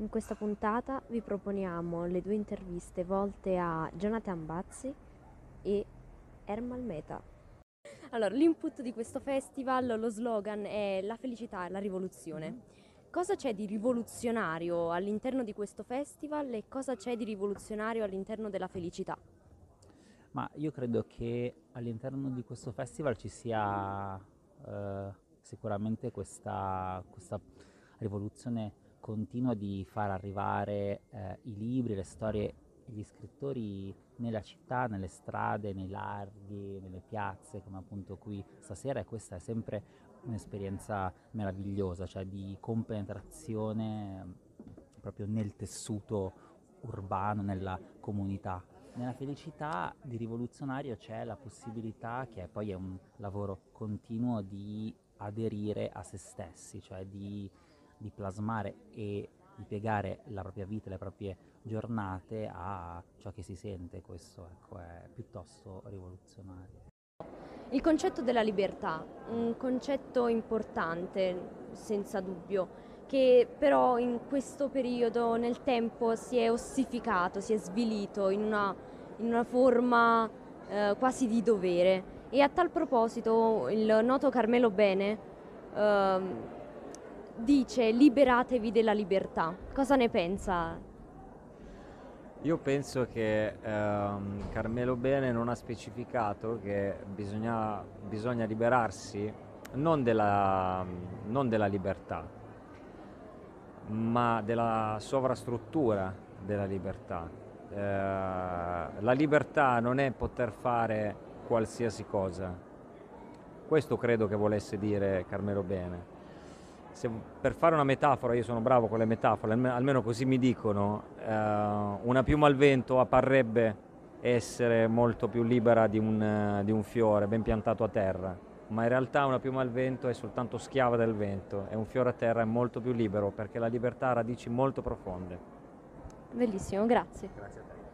In questa puntata vi proponiamo le due interviste volte a Jonathan Bazzi e Ermal Meta. Allora, l'input di questo festival, lo slogan è La felicità e la rivoluzione. Cosa c'è di rivoluzionario all'interno di questo festival e cosa c'è di rivoluzionario all'interno della felicità? Ma io credo che all'interno di questo festival ci sia eh, sicuramente questa, questa rivoluzione continua di far arrivare eh, i libri, le storie gli scrittori nella città, nelle strade, nei larghi, nelle piazze, come appunto qui stasera, e questa è sempre un'esperienza meravigliosa, cioè di compenetrazione proprio nel tessuto urbano, nella comunità. Nella felicità di rivoluzionario c'è la possibilità, che poi è un lavoro continuo, di aderire a se stessi, cioè di di plasmare e di piegare la propria vita, le proprie giornate a ciò che si sente, questo ecco, è piuttosto rivoluzionario. Il concetto della libertà, un concetto importante, senza dubbio, che però in questo periodo nel tempo si è ossificato, si è svilito in una, in una forma eh, quasi di dovere. E a tal proposito il noto Carmelo Bene eh, dice liberatevi della libertà. Cosa ne pensa? Io penso che ehm, Carmelo Bene non ha specificato che bisogna, bisogna liberarsi non della, non della libertà, ma della sovrastruttura della libertà. Eh, la libertà non è poter fare qualsiasi cosa. Questo credo che volesse dire Carmelo Bene se, per fare una metafora, io sono bravo con le metafore, almeno così mi dicono, eh, una piuma al vento apparrebbe essere molto più libera di un, di un, fiore ben piantato a terra, ma in realtà una piuma al vento è soltanto schiava del vento e un fiore a terra è molto più libero perché la libertà ha radici molto profonde. Bellissimo, grazie. Grazie a te.